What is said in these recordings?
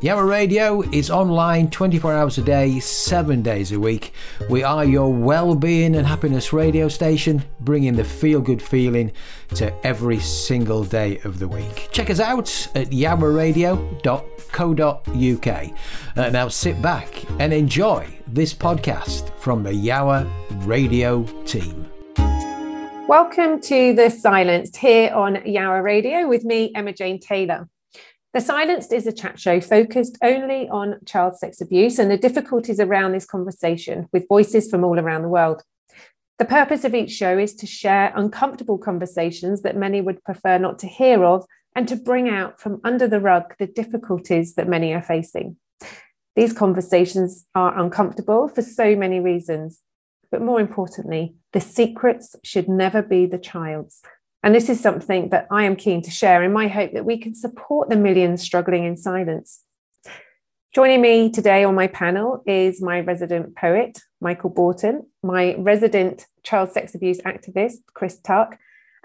Yowah Radio is online 24 hours a day, 7 days a week. We are your well-being and happiness radio station, bringing the feel-good feeling to every single day of the week. Check us out at yowahradio.co.uk. Uh, now sit back and enjoy this podcast from the Yowah Radio team. Welcome to The Silenced here on Yowah Radio with me, Emma Jane Taylor. The Silenced is a chat show focused only on child sex abuse and the difficulties around this conversation with voices from all around the world. The purpose of each show is to share uncomfortable conversations that many would prefer not to hear of and to bring out from under the rug the difficulties that many are facing. These conversations are uncomfortable for so many reasons, but more importantly, the secrets should never be the child's. And this is something that I am keen to share in my hope that we can support the millions struggling in silence. Joining me today on my panel is my resident poet, Michael Borton, my resident child sex abuse activist, Chris Tuck,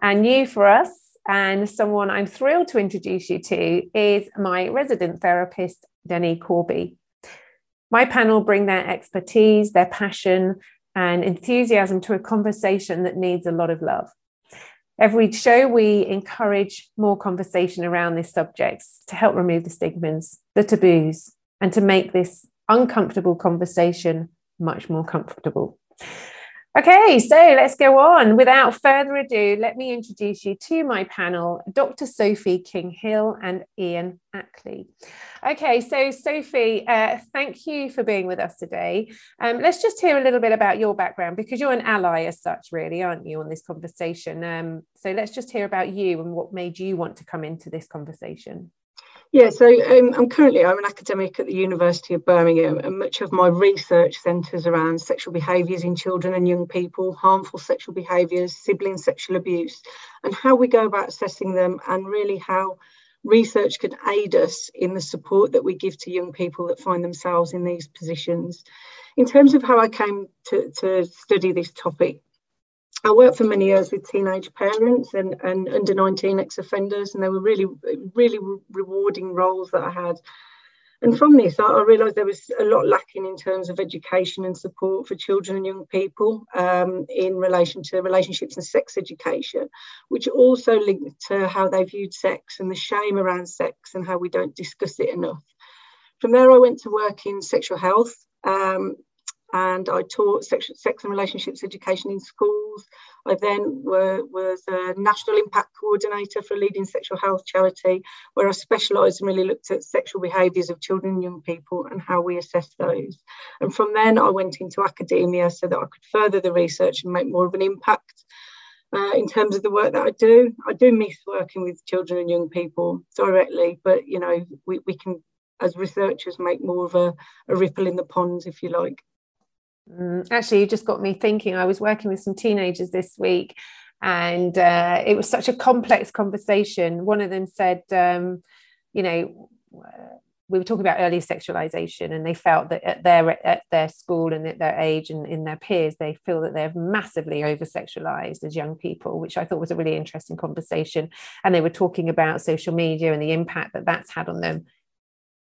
and new for us, and someone I'm thrilled to introduce you to is my resident therapist, Denny Corby. My panel bring their expertise, their passion, and enthusiasm to a conversation that needs a lot of love. Every show, we encourage more conversation around these subjects to help remove the stigmas, the taboos, and to make this uncomfortable conversation much more comfortable. Okay, so let's go on. Without further ado, let me introduce you to my panel, Dr. Sophie King Hill and Ian Ackley. Okay, so Sophie, uh, thank you for being with us today. Um, let's just hear a little bit about your background because you're an ally as such, really, aren't you, on this conversation? Um, so let's just hear about you and what made you want to come into this conversation. Yeah, so um, I'm currently I'm an academic at the University of Birmingham, and much of my research centres around sexual behaviours in children and young people, harmful sexual behaviours, sibling sexual abuse, and how we go about assessing them, and really how research can aid us in the support that we give to young people that find themselves in these positions. In terms of how I came to, to study this topic, I worked for many years with teenage parents and, and under 19 ex offenders, and they were really, really rewarding roles that I had. And from this, I, realised there was a lot lacking in terms of education and support for children and young people um, in relation to relationships and sex education, which also linked to how they viewed sex and the shame around sex and how we don't discuss it enough. From there, I went to work in sexual health um, and I taught sex, sex and relationships education in schools. I then were, was a national impact coordinator for a leading sexual health charity, where I specialised and really looked at sexual behaviours of children and young people and how we assess those. And from then, I went into academia so that I could further the research and make more of an impact. Uh, in terms of the work that I do, I do miss working with children and young people directly, but you know, we, we can, as researchers, make more of a, a ripple in the pond, if you like. Mm, actually, you just got me thinking. I was working with some teenagers this week, and uh, it was such a complex conversation. One of them said, um, you know, we were talking about early sexualization, and they felt that at their at their school and at their age and in their peers, they feel that they're massively over sexualized as young people, which I thought was a really interesting conversation. And they were talking about social media and the impact that that's had on them.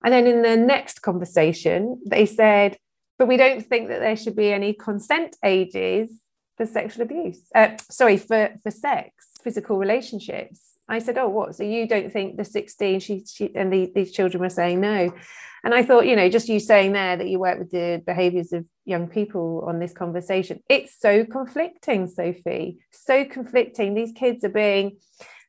And then in the next conversation, they said, but we don't think that there should be any consent ages for sexual abuse. Uh, sorry, for, for sex, physical relationships. I said, oh, what? So you don't think the 16, she, she and the, these children were saying no. And I thought, you know, just you saying there that you work with the behaviors of young people on this conversation, it's so conflicting, Sophie, so conflicting. These kids are being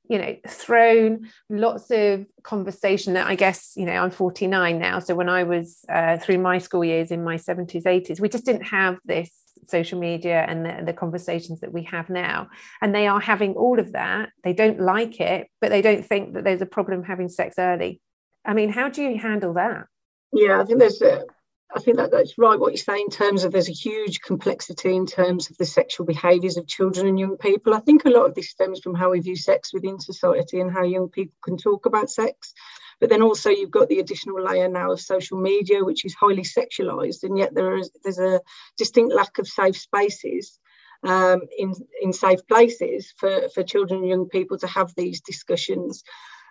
you know thrown lots of conversation that i guess you know i'm 49 now. So when i was uh, through my school years in my 70s 80s we just didn't have this social media and the, the, conversations that we have now. And they are having all of that. They don't like it but they don't think that there's a problem having sex early. I mean how do you handle that? Yeah i think there's a I think that that's right what you say in terms of there's a huge complexity in terms of the sexual behaviours of children and young people. I think a lot of this stems from how we view sex within society and how young people can talk about sex. But then also you've got the additional layer now of social media, which is highly sexualised, and yet there is there's a distinct lack of safe spaces um, in in safe places for for children and young people to have these discussions.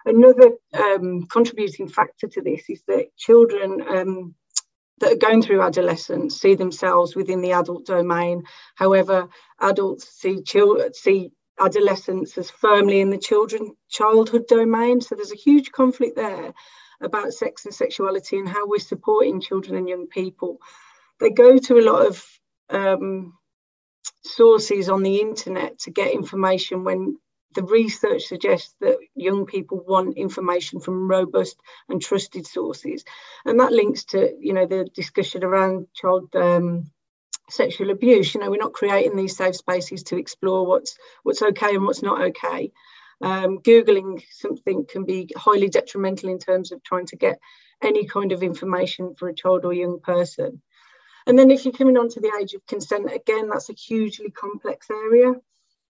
Another um, contributing factor to this is that children um, that are going through adolescence see themselves within the adult domain. However, adults see children see adolescence as firmly in the children childhood domain. So there's a huge conflict there about sex and sexuality and how we're supporting children and young people. They go to a lot of um, sources on the internet to get information when the research suggests that young people want information from robust and trusted sources. And that links to you know the discussion around child um, sexual abuse. You know we're not creating these safe spaces to explore what's what's okay and what's not okay. Um, googling something can be highly detrimental in terms of trying to get any kind of information for a child or young person. And then if you're coming on to the age of consent again that's a hugely complex area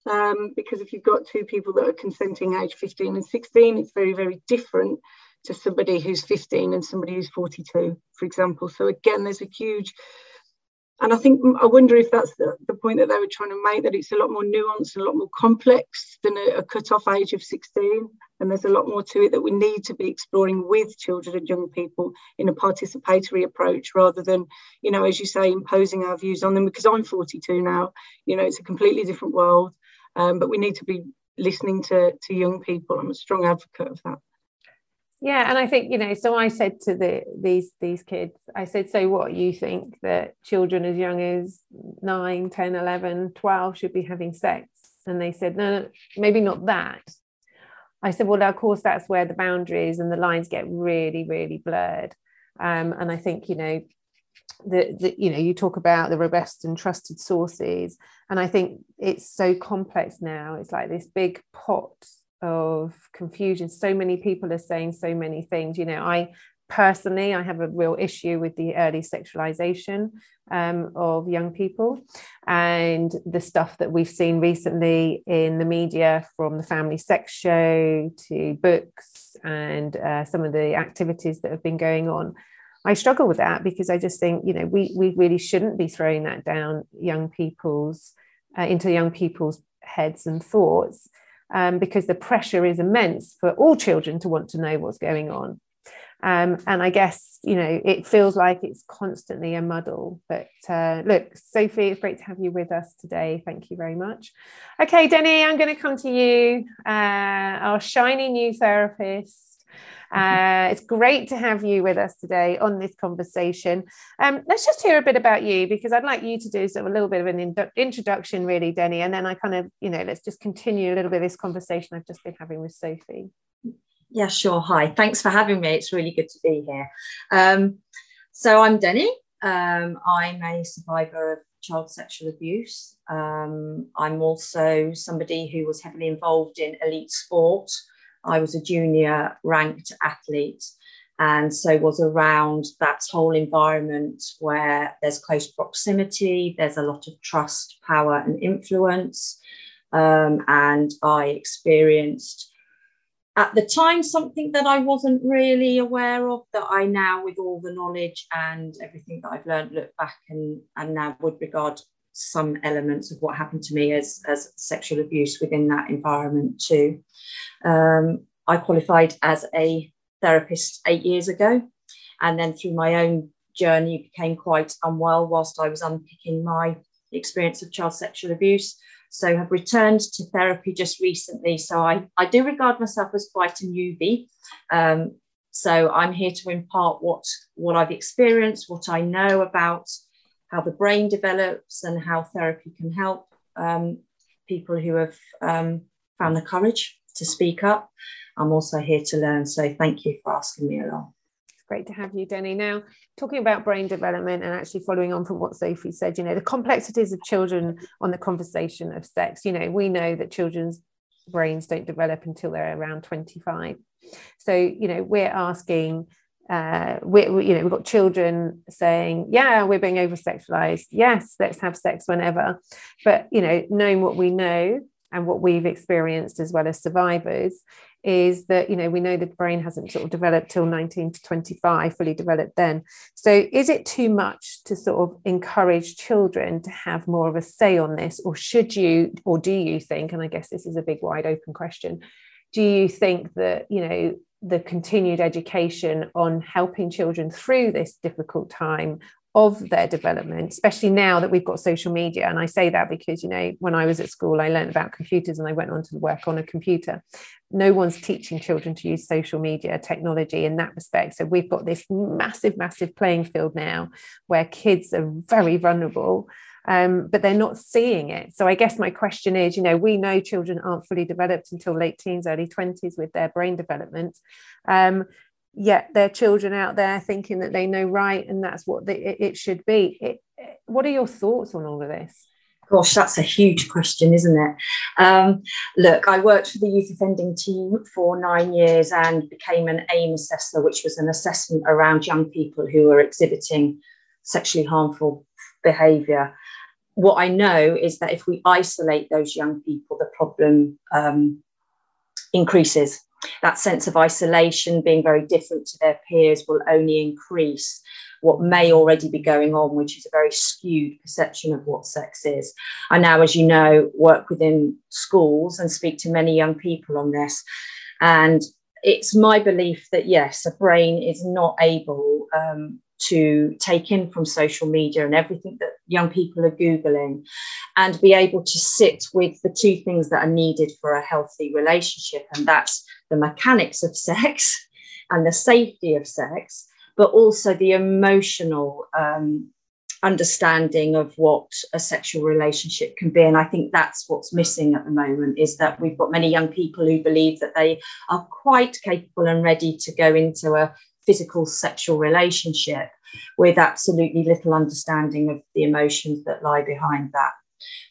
um, because if you've got two people that are consenting age 15 and 16, it's very, very different to somebody who's 15 and somebody who's 42, for example. So again, there's a huge, and I think I wonder if that's the, the point that they were trying to make, that it's a lot more nuanced and a lot more complex than a, a cut-off age of 16. And there's a lot more to it that we need to be exploring with children and young people in a participatory approach rather than, you know, as you say, imposing our views on them. Because I'm 42 now, you know, it's a completely different world. Um, but we need to be listening to, to young people. I'm a strong advocate of that. Yeah, and I think you know. So I said to the these these kids, I said, "So what? You think that children as young as 9, 10, 11, 12 should be having sex?" And they said, "No, no maybe not that." I said, "Well, of course, that's where the boundaries and the lines get really, really blurred." Um, and I think you know the, the, you know you talk about the robust and trusted sources and i think it's so complex now. It's like this big pot of confusion. So many people are saying so many things. You know i personally i have a real issue with the early sexualization um, of young people and the stuff that we've seen recently in the media from the family sex show to books and uh, some of the activities that have been going on I struggle with that because I just think, you know, we, we really shouldn't be throwing that down young people's, uh, into young people's heads and thoughts um, because the pressure is immense for all children to want to know what's going on. Um, and I guess, you know, it feels like it's constantly a muddle. But uh, look, Sophie, it's great to have you with us today. Thank you very much. Okay, Denny, I'm going to come to you, uh, our shiny new therapist. Uh, it's great to have you with us today on this conversation. Um, let's just hear a bit about you because I'd like you to do sort of a little bit of an in- introduction, really, Denny, and then I kind of, you know, let's just continue a little bit of this conversation I've just been having with Sophie. Yeah, sure. Hi, thanks for having me. It's really good to be here. Um, so I'm Denny. Um, I'm a survivor of child sexual abuse. Um, I'm also somebody who was heavily involved in elite sport. I was a junior ranked athlete and so was around that whole environment where there's close proximity, there's a lot of trust, power, and influence. Um, and I experienced at the time something that I wasn't really aware of that I now, with all the knowledge and everything that I've learned, look back and, and now would regard some elements of what happened to me as, as sexual abuse within that environment too. Um, I qualified as a therapist eight years ago, and then through my own journey became quite unwell whilst I was unpicking my experience of child sexual abuse. So have returned to therapy just recently. So I, I do regard myself as quite a newbie. Um, so I'm here to impart what, what I've experienced, what I know about how the brain develops and how therapy can help um, people who have um, found the courage to speak up. I'm also here to learn. So thank you for asking me along. It's great to have you, Denny. Now, talking about brain development and actually following on from what Sophie said, you know, the complexities of children on the conversation of sex, you know, we know that children's brains don't develop until they're around 25. So, you know, we're asking uh, we, we, you know, we've got children saying, "Yeah, we're being over sexualized. Yes, let's have sex whenever." But you know, knowing what we know and what we've experienced as well as survivors is that you know we know the brain hasn't sort of developed till 19 to 25 fully developed then so is it too much to sort of encourage children to have more of a say on this or should you or do you think and i guess this is a big wide open question do you think that you know the continued education on helping children through this difficult time of their development, especially now that we've got social media. And I say that because, you know, when I was at school, I learned about computers and I went on to work on a computer. No one's teaching children to use social media technology in that respect. So we've got this massive, massive playing field now where kids are very vulnerable. Um, but they're not seeing it. So I guess my question is, you know, we know children aren't fully developed until late teens, early 20s with their brain development. Um, yet there are children out there thinking that they know right and that's what the, it, should be. It, what are your thoughts on all of this? Gosh, that's a huge question, isn't it? Um, look, I worked for the youth offending team for nine years and became an AIM assessor, which was an assessment around young people who were exhibiting sexually harmful behaviour. What I know is that if we isolate those young people, the problem um, increases that sense of isolation, being very different to their peers, will only increase what may already be going on, which is a very skewed perception of what sex is. I now, as you know, work within schools and speak to many young people on this. And it's my belief that yes, a brain is not able um, to take in from social media and everything that young people are Googling and be able to sit with the two things that are needed for a healthy relationship. And that's the mechanics of sex and the safety of sex, but also the emotional um, understanding of what a sexual relationship can be and i think that's what's missing at the moment is that we've got many young people who believe that they are quite capable and ready to go into a physical sexual relationship with absolutely little understanding of the emotions that lie behind that.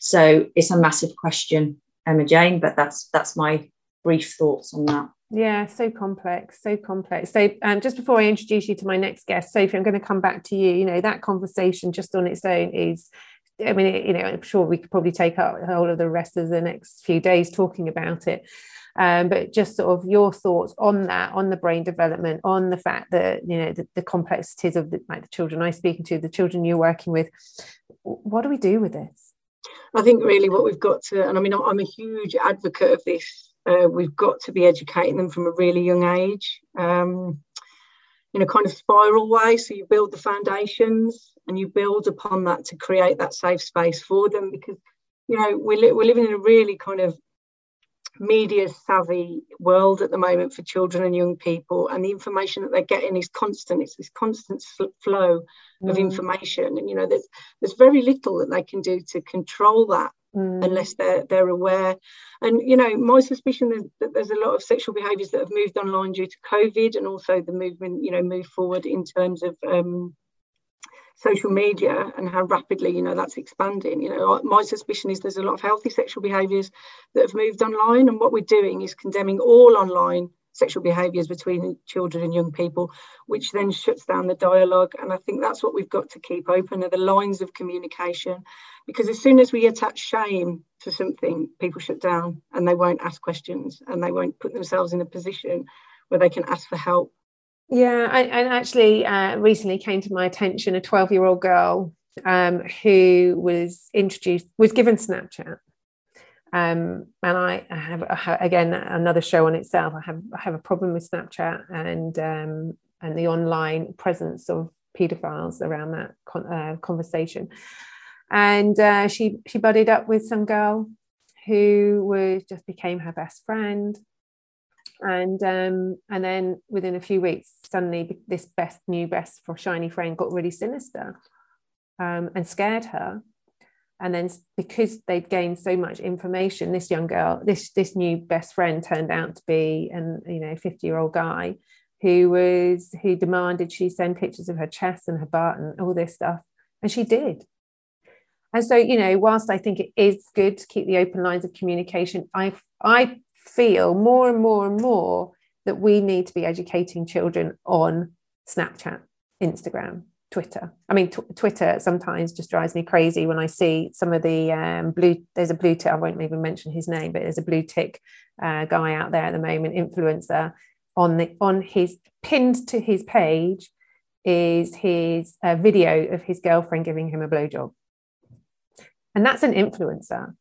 So it's a massive question, Emma Jane, but that's that's my brief thoughts on that. Yeah, so complex, so complex. So, um, just before I introduce you to my next guest, Sophie, I'm going to come back to you. You know, that conversation just on its own is, I mean, you know, I'm sure we could probably take up all of the rest of the next few days talking about it. Um, but just sort of your thoughts on that, on the brain development, on the fact that you know the, the complexities of the, like the children I'm speaking to, the children you're working with. What do we do with this? I think really what we've got to, and I mean, I'm a huge advocate of this. Uh, we've got to be educating them from a really young age, um, in a kind of spiral way. So you build the foundations and you build upon that to create that safe space for them because you know we're, li- we're living in a really kind of media savvy world at the moment for children and young people and the information that they're getting is constant it's this constant flow mm. of information and you know there's there's very little that they can do to control that mm. unless they're they're aware and you know my suspicion is that there's a lot of sexual behaviors that have moved online due to covid and also the movement you know move forward in terms of um, social media and how rapidly you know that's expanding. You know my suspicion is there's a lot of healthy sexual behaviors that have moved online and what we're doing is condemning all online sexual behaviors between children and young people which then shuts down the dialogue. And i think that's what we've got to keep open are the lines of communication because as soon as we attach shame to something people shut down and they won't ask questions and they won't put themselves in a position where they can ask for help yeah, I, and actually, uh, recently came to my attention a 12 year old girl um, who was introduced, was given Snapchat. Um, and I, have, again another show on itself. I have I have a problem with Snapchat and um, and the online presence of paedophiles around that con- uh, conversation. And uh, she she buddied up with some girl who was just became her best friend and um, and then within a few weeks, suddenly this best new best for shiny friend got really sinister um, and scared her. And then because they'd gained so much information, this young girl, this this new best friend turned out to be an you know 50 year old guy who was who demanded she send pictures of her chest and her butt and all this stuff, and she did. And so, you know, whilst I think it is good to keep the open lines of communication, I I feel more and more and more that we need to be educating children on Snapchat, Instagram, Twitter. I mean, t- Twitter sometimes just drives me crazy when I see some of the um, blue. There's a blue tick. I won't even mention his name, but there's a blue tick uh, guy out there at the moment, influencer, on the on his pinned to his page is his uh, video of his girlfriend giving him a blowjob, and that's an influencer.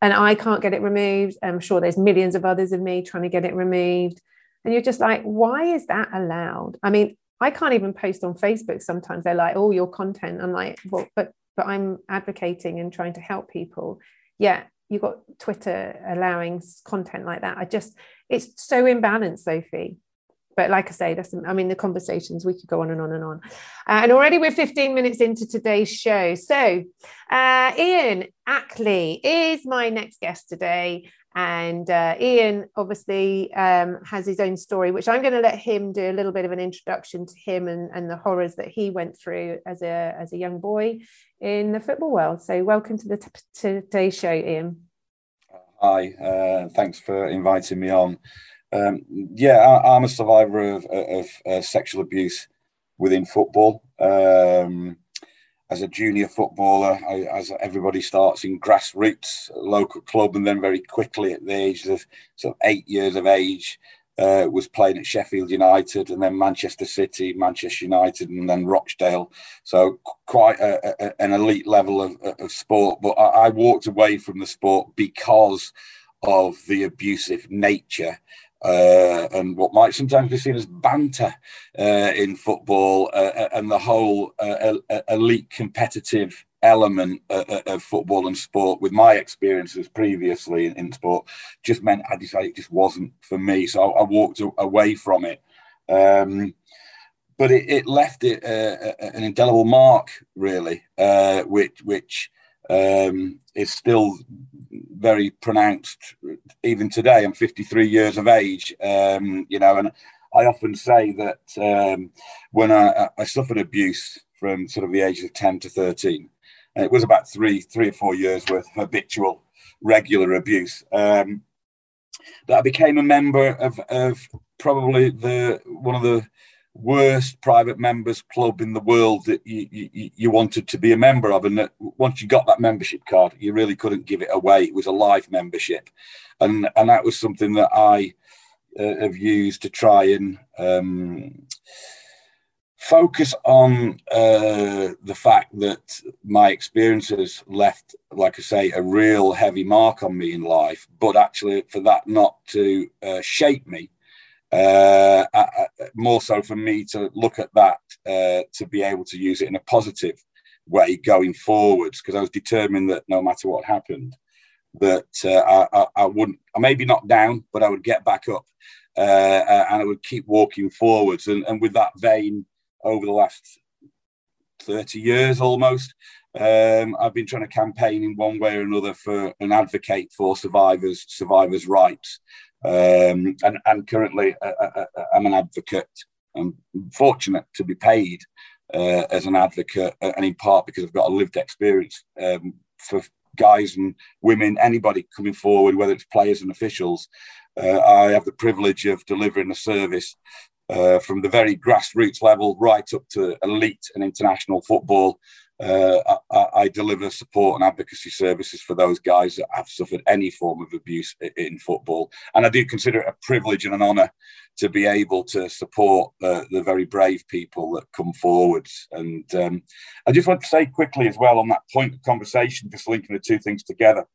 And I can't get it removed. I'm sure there's millions of others of me trying to get it removed. And you're just like, why is that allowed? I mean, I can't even post on Facebook sometimes. They're like, oh, your content. I'm like, well, but but I'm advocating and trying to help people. Yeah, you've got Twitter allowing content like that. I just, it's so imbalanced, Sophie. But like I say, that's I mean the conversations we could go on and on and on. Uh, and already we're 15 minutes into today's show. So uh, Ian Ackley is my next guest today. And uh, Ian obviously um, has his own story, which I'm going to let him do a little bit of an introduction to him and, and the horrors that he went through as a, as a young boy in the football world. So, welcome to the t- today's show, Ian. Hi, uh, thanks for inviting me on. Um, yeah, I, am a survivor of, of, sexual abuse within football. Um, as a junior footballer, I, as everybody starts in grassroots, local club, and then very quickly at the age of sort of eight years of age, uh, was playing at Sheffield United and then Manchester City, Manchester United, and then Rochdale. So quite a, a, an elite level of, of sport. But I, I walked away from the sport because of the abusive nature uh, and what might sometimes be seen as banter uh, in football uh, uh and the whole uh, elite competitive element uh, of football and sport with my experiences previously in, sport just meant I decided it just wasn't for me. So I, I walked away from it. Um, but it, it, left it an indelible mark, really, which which um, is still very pronounced even today. I'm 53 years of age, um, you know, and I often say that um, when I, I, suffered abuse from sort of the age of 10 to 13, and it was about three, three or four years worth of habitual, regular abuse. Um, that I became a member of, of probably the one of the worst private members club in the world that you, you, you, wanted to be a member of. And that once you got that membership card, you really couldn't give it away. It was a life membership. And, and that was something that I uh, have used to try and um, focus on uh, the fact that my experiences left, like I say, a real heavy mark on me in life, but actually for that not to uh, shape me uh, more so for me to look at that uh, to be able to use it in a positive way going forwards because I was determined that no matter what happened, that uh, I, I, wouldn't, I may be knocked down, but I would get back up uh, and I would keep walking forwards. And, and with that vein, over the last 30 years almost, um, I've been trying to campaign in one way or another for and advocate for survivors, survivors' rights. Um, and, and currently, uh, uh, uh, I'm an advocate. I'm fortunate to be paid uh, as an advocate, and in part because I've got a lived experience um, for guys and women, anybody coming forward, whether it's players and officials. Uh, I have the privilege of delivering a service uh, from the very grassroots level right up to elite and international football uh, I, I, deliver support and advocacy services for those guys that have suffered any form of abuse in football. And I do consider it a privilege and an honour to be able to support uh, the very brave people that come forwards. And um, I just want to say quickly as well on that point of conversation, just linking the two things together.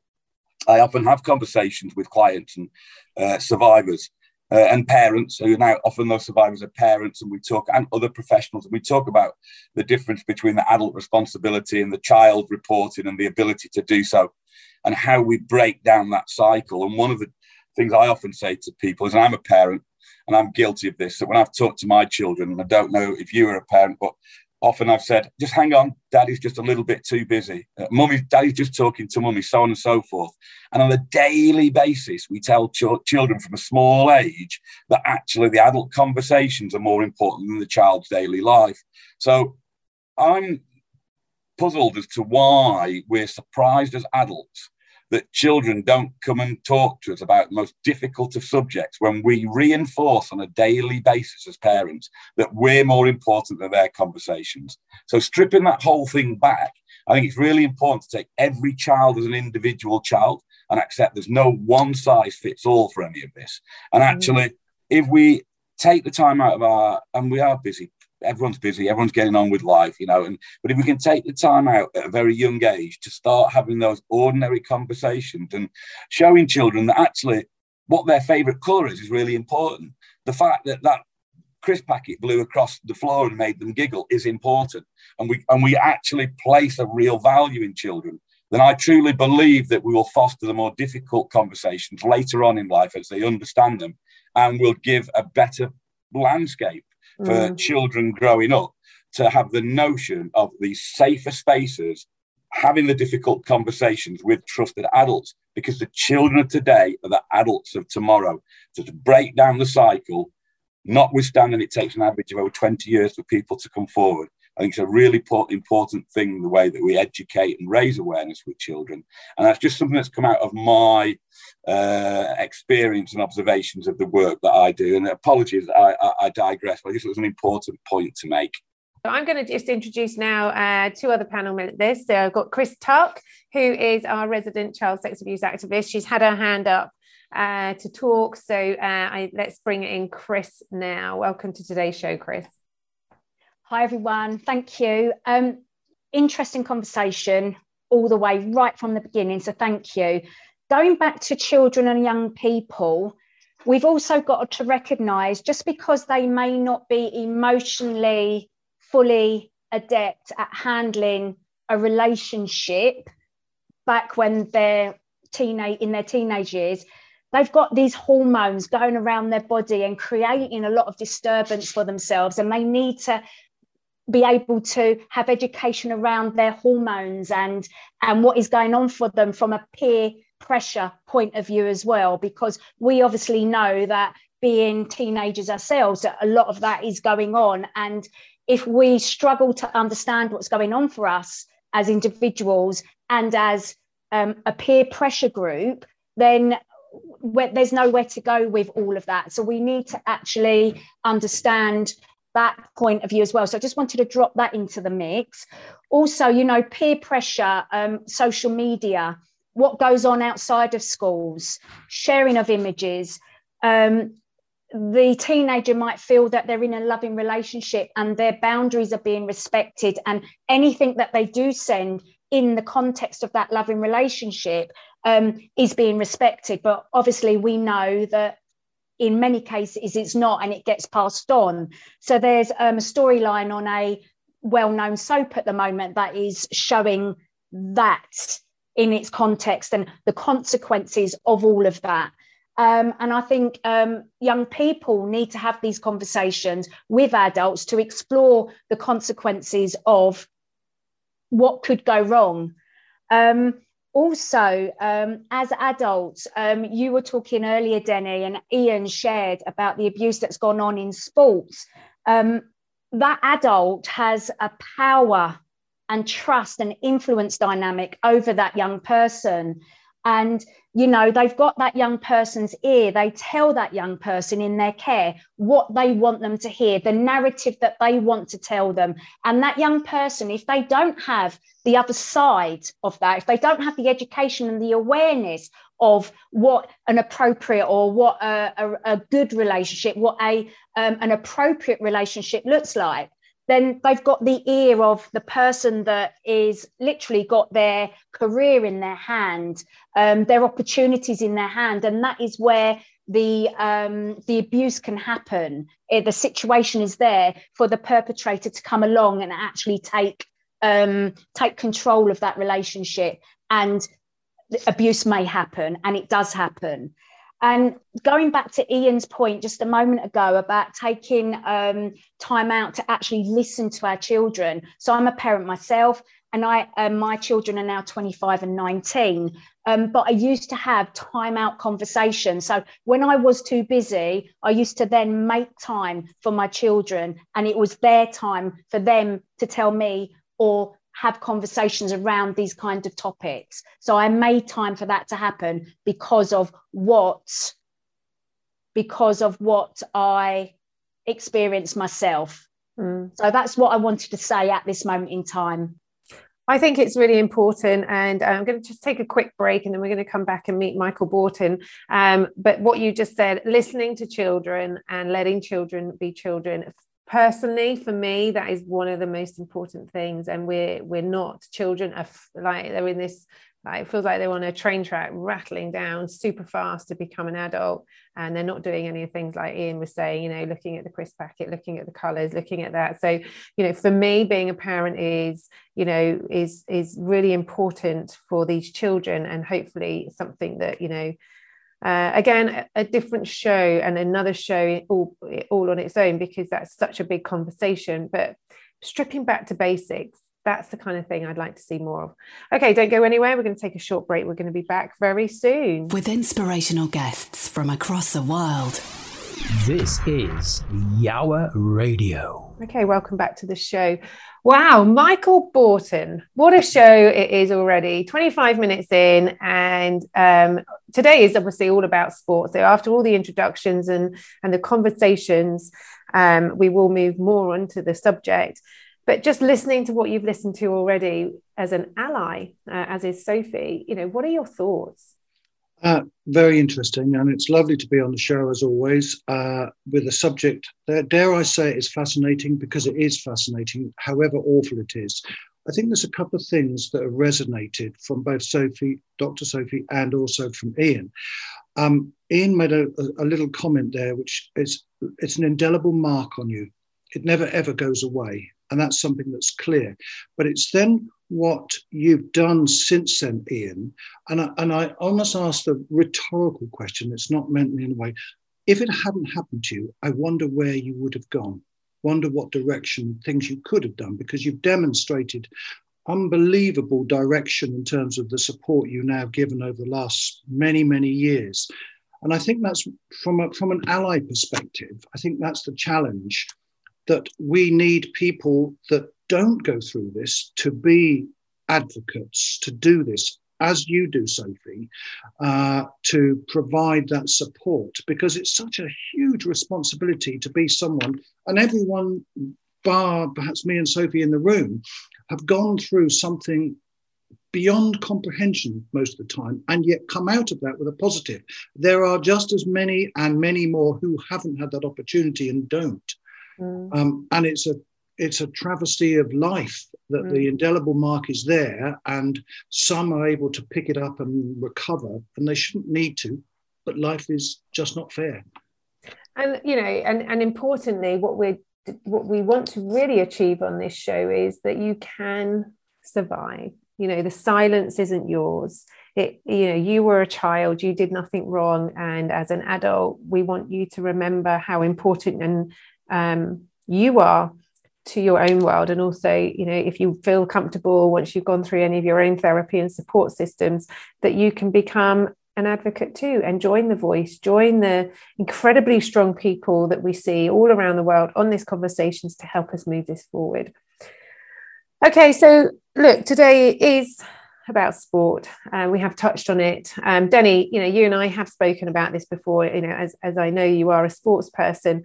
I often have conversations with clients and uh, survivors uh, and parents. Who are now often those survivors are parents and we talk and other professionals and we talk about the difference between the adult responsibility and the child reporting and the ability to do so and how we break down that cycle. And one of the things i often say to people is and i'm a parent and i'm guilty of this that when i've talked to my children and i don't know if you are a parent but often I've said, just hang on, daddy's just a little bit too busy. Uh, mummy, daddy's just talking to mummy, so on and so forth. And on a daily basis, we tell ch- children from a small age that actually the adult conversations are more important than the child's daily life. So I'm puzzled as to why we're surprised as adults that children don't come and talk to us about the most difficult of subjects when we reinforce on a daily basis as parents that we're more important than their conversations. So, stripping that whole thing back, I think it's really important to take every child as an individual child and accept there's no one size fits all for any of this. And mm. actually, if we take the time out of our, and we are busy everyone's busy, everyone's getting on with life, you know. And but if we can take the time out at a very young age to start having those ordinary conversations and showing children that actually what their favorite color is is really important. The fact that that crisp packet blew across the floor and made them giggle is important, and we and we actually place a real value in children. Then I truly believe that we will foster the more difficult conversations later on in life as they understand them, and will give a better landscape for mm. children growing up to have the notion of these safer spaces, having the difficult conversations with trusted adults, because the children of today are the adults of tomorrow. So to break down the cycle, notwithstanding it takes an average of over 20 years for people to come forward, I think it's a really important thing the way that we educate and raise awareness with children. And that's just something that's come out of my uh, experience and observations of the work that I do. And apologies, I, I, I digress, but I guess it was an important point to make. I'm going to just introduce now uh, two other panel members. So I've got Chris Tuck, who is our resident child sex abuse activist. She's had her hand up uh, to talk. So uh, I, let's bring in Chris now. Welcome to today's show, Chris. Hi, everyone. Thank you. Um, interesting conversation all the way right from the beginning. So, thank you. Going back to children and young people, we've also got to recognize just because they may not be emotionally fully adept at handling a relationship back when they're teenage in their teenage years they've got these hormones going around their body and creating a lot of disturbance for themselves and they need to be able to have education around their hormones and and what is going on for them from a peer pressure point of view as well because we obviously know that being teenagers ourselves a lot of that is going on. And if we struggle to understand what's going on for us as individuals and as um, a peer pressure group then there's nowhere to go with all of that. So we need to actually understand that point of view as well. So I just wanted to drop that into the mix. Also, you know, peer pressure, um, social media, what goes on outside of schools, sharing of images. Um, the teenager might feel that they're in a loving relationship and their boundaries are being respected, and anything that they do send in the context of that loving relationship um, is being respected. But obviously, we know that in many cases it's not and it gets passed on so there's um, a storyline on a well-known soap at the moment that is showing that in its context and the consequences of all of that um, and I think um, young people need to have these conversations with adults to explore the consequences of what could go wrong. Um, also, um, as adults, um, you were talking earlier, Denny, and Ian shared about the abuse that's gone on in sports. Um, that adult has a power and trust and influence dynamic over that young person. And you know they've got that young person's ear. They tell that young person in their care what they want them to hear the narrative that they want to tell them. And that young person if they don't have the other side of that if they don't have the education and the awareness of what an appropriate or what a, a, a good relationship what a um, an appropriate relationship looks like then they've got the ear of the person that is literally got their career in their hand, um, their opportunities in their hand, and that is where the um, the abuse can happen. Eh, the situation is there for the perpetrator to come along and actually take um, take control of that relationship, and abuse may happen, and it does happen. And going back to Ian's point just a moment ago about taking um, time out to actually listen to our children. So I'm a parent myself, and I um, my children are now 25 and 19. Um, but I used to have time out conversations. So when I was too busy, I used to then make time for my children, and it was their time for them to tell me or have conversations around these kind of topics. So I made time for that to happen because of what because of what I experienced myself. Mm. So that's what I wanted to say at this moment in time. I think it's really important, and uh, I'm going to just take a quick break, and then we're going to come back and meet Michael Borton. Um, but what you just said, listening to children and letting children be children, personally for me that is one of the most important things and we're we're not children are like they're in this like it feels like they're on a train track rattling down super fast to become an adult and they're not doing any of things like ian was saying you know looking at the crisp packet looking at the colors looking at that. So you know for me being a parent is you know is is really important for these children and hopefully something that you know uh, again, a, a, different show and another show all, all on its own because that's such a big conversation. But stripping back to basics, that's the kind of thing I'd like to see more of. Okay, don't go anywhere. We're going to take a short break. We're going to be back very soon. With inspirational guests from across the world. This is Yowah Radio. Okay, welcome back to the show. Wow, Michael Borton. What a show it is already. 25 minutes in, and um, today is obviously all about sports. So, after all the introductions and, and the conversations, um, we will move more onto the subject. But just listening to what you've listened to already as an ally, uh, as is Sophie, you know, what are your thoughts? Uh, very interesting, and it's lovely to be on the show as always uh, with a subject that, dare I say, is fascinating because it is fascinating, however awful it is. I think there's a couple of things that have resonated from both Sophie, Dr. Sophie, and also from Ian. Um, Ian made a, a, little comment there, which is it's an indelible mark on you. It never ever goes away, and that's something that's clear. But it's then what you've done since then, Ian. And I, and I almost asked a rhetorical question. It's not meant in a way. If it hadn't happened to you, I wonder where you would have gone. Wonder what direction things you could have done because you've demonstrated unbelievable direction in terms of the support you now given over the last many, many years. And I think that's from a, from an ally perspective, I think that's the challenge that we need people that don't go through this to be advocates, to do this as you do, Sophie, uh, to provide that support because it's such a huge responsibility to be someone, and everyone, bar perhaps me and Sophie in the room, have gone through something beyond comprehension most of the time and yet come out of that with a positive. There are just as many and many more who haven't had that opportunity and don't. Mm. Um, and it's a it's a travesty of life that mm. the indelible mark is there and some are able to pick it up and recover and they shouldn't need to but life is just not fair. And you know and and importantly what we what we want to really achieve on this show is that you can survive. You know the silence isn't yours. It you know you were a child you did nothing wrong and as an adult we want you to remember how important and um, you are to your own world and also you know if you feel comfortable once you've gone through any of your own therapy and support systems that you can become an advocate too and join the voice join the incredibly strong people that we see all around the world on these conversations to help us move this forward. Okay so look today is about sport and uh, we have touched on it. Um, denny you know you and i have spoken about this before you know as, as i know you are a sports person.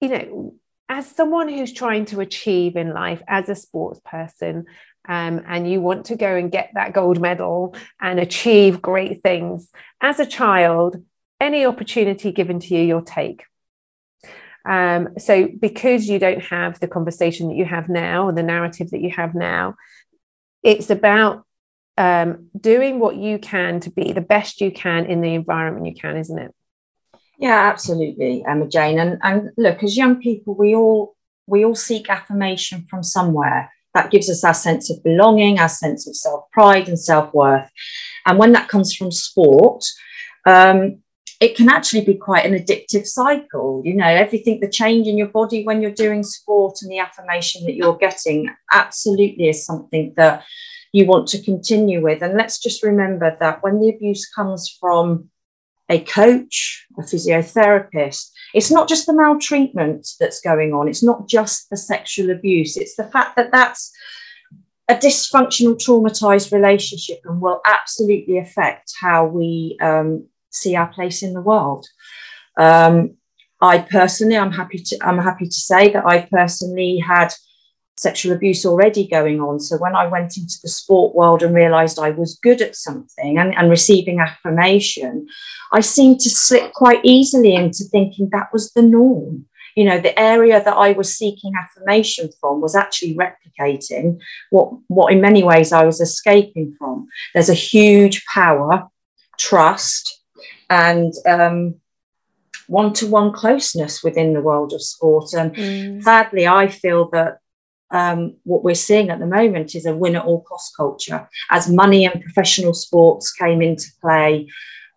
You know as someone who's trying to achieve in life as a sports person um, and you want to go and get that gold medal and achieve great things as a child any opportunity given to you you'll take. Um, so because you don't have the conversation that you have now and the narrative that you have now it's about um, doing what you can to be the best you can in the environment you can isn't it yeah, absolutely, Emma Jane. And and look, as young people, we all we all seek affirmation from somewhere. That gives us our sense of belonging, our sense of self pride and self worth. And when that comes from sport, um, it can actually be quite an addictive cycle. You know, everything, the change in your body when you're doing sport and the affirmation that you're getting absolutely is something that you want to continue with. And let's just remember that when the abuse comes from a coach, a physiotherapist. It's not just the maltreatment that's going on. It's not just the sexual abuse. It's the fact that that's a dysfunctional, traumatized relationship and will absolutely affect how we um, see our place in the world. Um, I personally, I'm happy to, I'm happy to say that I personally had sexual abuse already going on. So when I went into the sport world and realized I was good at something and, and receiving affirmation, I seemed to slip quite easily into thinking that was the norm. You know, the area that I was seeking affirmation from was actually replicating what, what in many ways I was escaping from. There's a huge power, trust, and um, one-to-one closeness within the world of sport. And mm. sadly, I feel that um, what we're seeing at the moment is a win at all cost culture. As money and professional sports came into play,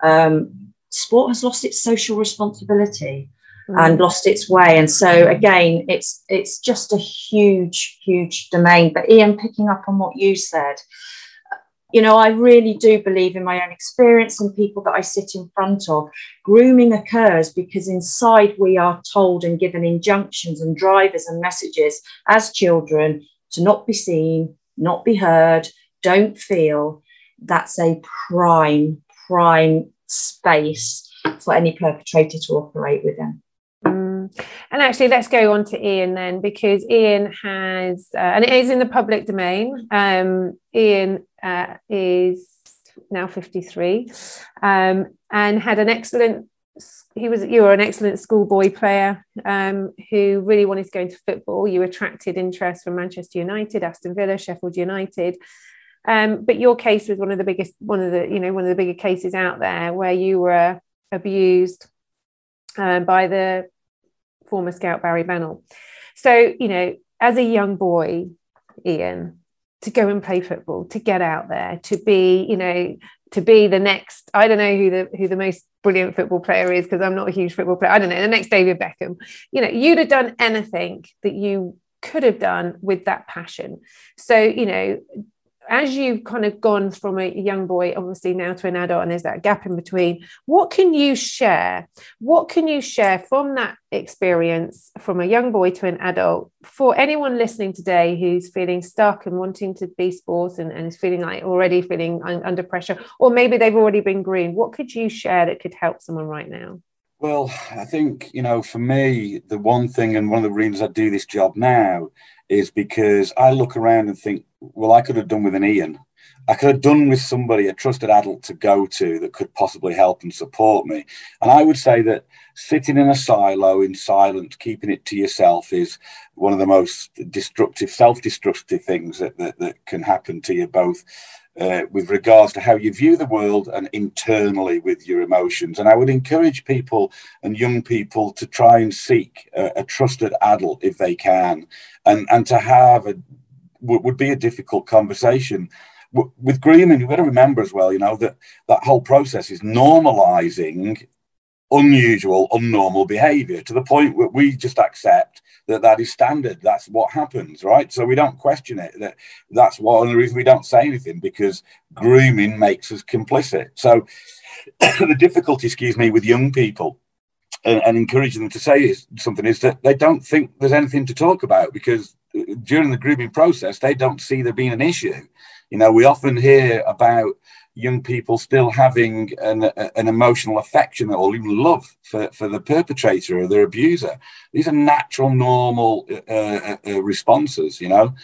um, sport has lost its social responsibility mm. and lost its way. And so again, it's it's just a huge, huge domain. But Ian, picking up on what you said, you know, I really do believe in my own experience and people that I sit in front of. Grooming occurs because inside we are told and given injunctions and drivers and messages as children to not be seen, not be heard, don't feel. That's a prime, prime space for any perpetrator to operate within. Mm. And actually, let's go on to Ian then, because Ian has, uh, and it is in the public domain. Um, Ian uh, is now 53 um, and had an excellent he was you were an excellent schoolboy player um, who really wanted to go into football. You attracted interest from manchester united aston villa sheffield united. Um, but your case was one of the biggest one of the you know one of the bigger cases out there where you were abused um, by the former scout barry bennell so you know as a young boy ian to go and play football, to get out there, to be, you know, to be the next. I don't know who the who the most brilliant football player is because I'm not a huge football player. I don't know the next David Beckham. You know, you'd have done anything that you could have done with that passion. So you know, as you've kind of gone from a young boy obviously now to an adult and there's that gap in between what can you share? What can you share from that experience from a young boy to an adult for anyone listening today who's feeling stuck and wanting to be sports and, and is feeling like already feeling un- under pressure or maybe they've already been green? What could you share that could help someone right now well i think you know for me the one thing and one of the reasons i do this job now is because I look around and think, well, I could have done with an Ian. I could have done with somebody, a trusted adult to go to that could possibly help and support me. And I would say that sitting in a silo in silence, keeping it to yourself is one of the most destructive, self destructive things that, that, that, can happen to you both uh, with regards to how you view the world and internally with your emotions. And I would encourage people and young people to try and seek a, a trusted adult if they can, and and to have a would be a difficult conversation. With grooming, you've got to remember as well, you know, that that whole process is normalizing unusual, unnormal behavior to the point where we just accept that that is standard. That's what happens, right? So we don't question it. That that's one of the reasons we don't say anything because grooming makes us complicit. So the difficulty, excuse me, with young people and, and encouraging them to say something is that they don't think there's anything to talk about because uh, during the grooming process they don't see there being an issue. You know, we often hear about young people still having an, an emotional affection or even love for, for the perpetrator or their abuser. These are natural, normal uh, uh, uh, responses, you know.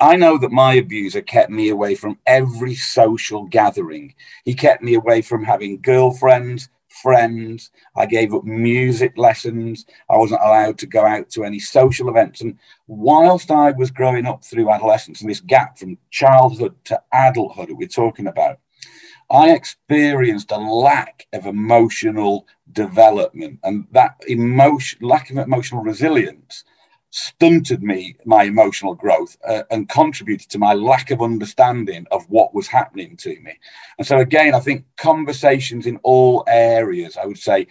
I know that my abuser kept me away from every social gathering. He kept me away from having girlfriends, friends. I gave up music lessons. I wasn't allowed to go out to any social events. And whilst I was growing up through adolescence and this gap from childhood to adulthood that we're talking about, I experienced a lack of emotional development, and that emotion, lack of emotional resilience, stunted me my emotional growth uh, and contributed to my lack of understanding of what was happening to me. And so, again, I think conversations in all areas. I would say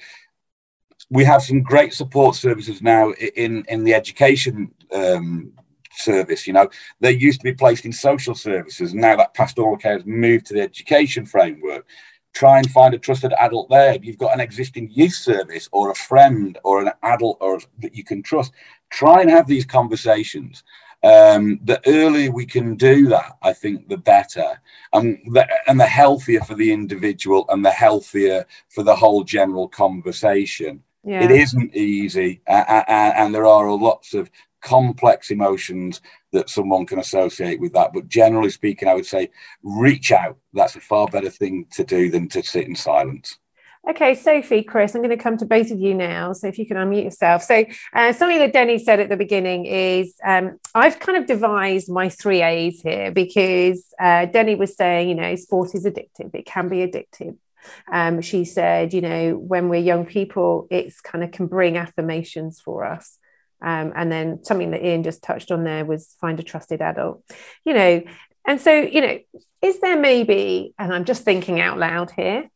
we have some great support services now in in the education um, service. You know, they used to be placed in social services. Now that pastoral care has moved to the education framework. Try and find a trusted adult there. If you've got an existing youth service or a friend or an adult or that you can trust, try and have these conversations Um, the earlier we can do that, I think, the better, and the, and the healthier for the individual, and the healthier for the whole general conversation. Yeah. It isn't easy, uh, uh, and there are lots of complex emotions that someone can associate with that. But generally speaking, I would say reach out. That's a far better thing to do than to sit in silence. Okay, Sophie, Chris, I'm going to come to both of you now. So if you can unmute yourself. So uh, something that Denny said at the beginning is um, I've kind of devised my three A's here because uh, Denny was saying, you know, sport is addictive. It can be addictive. Um, she said, you know, when we're young people, it's kind of can bring affirmations for us. Um, and then something that Ian just touched on there was find a trusted adult, you know. And so, you know, is there maybe, and I'm just thinking out loud here,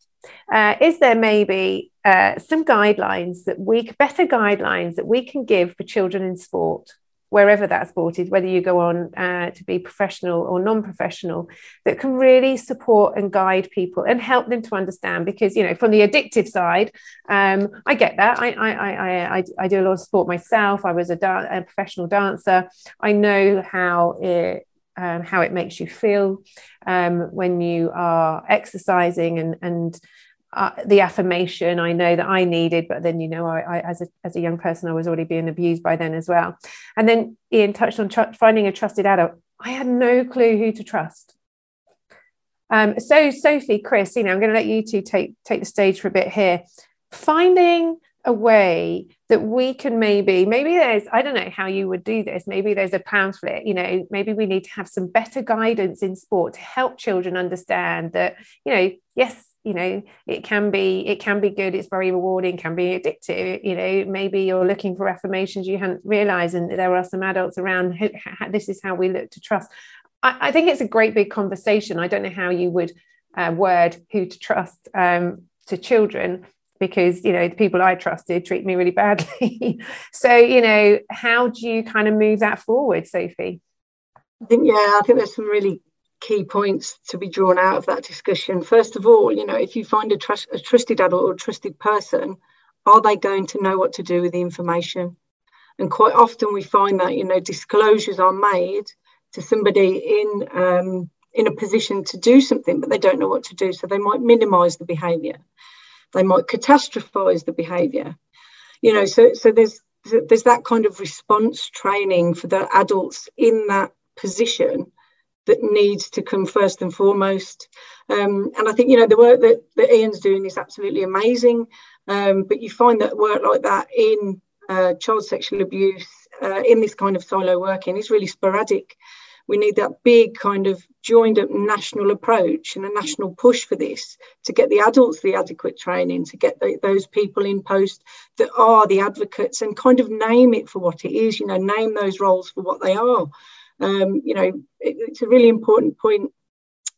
uh, is there maybe uh, some guidelines that we better guidelines that we can give for children in sport wherever that sport is whether you go on uh, to be professional or non-professional that can really support and guide people and help them to understand. Because you know from the addictive side um, i get that. I, I, I, I, I do a lot of sport myself. I was a, a professional dancer. I know how it um, how it makes you feel um, when you are exercising and and uh, the affirmation I know that I needed, but then you know, I, I, as a as a young person, I was already being abused by then as well. And then Ian touched on tr- finding a trusted adult. I had no clue who to trust. Um, so Sophie, Chris, you know, I'm going to let you two take take the stage for a bit here. Finding a way that we can maybe maybe there's i don't know how you would do this maybe there's a pamphlet you know maybe we need to have some better guidance in sport to help children understand that you know yes you know it can be it can be good it's very rewarding can be addictive you know maybe you're looking for affirmations you hadn't realized and there are some adults around who, this is how we look to trust I, I, think it's a great big conversation i don't know how you would uh, word who to trust um, to children because you know the people I trusted treat me really badly. so you know, how do you kind of move that forward, Sophie? I think yeah, I think there's some really key points to be drawn out of that discussion. First of all, you know, if you find a, trust, a trusted adult or a trusted person, are they going to know what to do with the information? And quite often we find that you know disclosures are made to somebody in um, in a position to do something, but they don't know what to do, so they might minimise the behaviour they might catastrophize the behavior you know so so there's there's that kind of response training for the adults in that position that needs to come first and foremost. Um, and i think you know the work that, that ian's doing is absolutely amazing. Um, but you find that work like that in uh, child sexual abuse uh, in this kind of silo working is really sporadic. We need that big kind of joined up national approach and a national push for this to get the adults the adequate training, to get the, those people in post that are the advocates and kind of name it for what it is, you know, name those roles for what they are. Um, you know, it, it's a really important point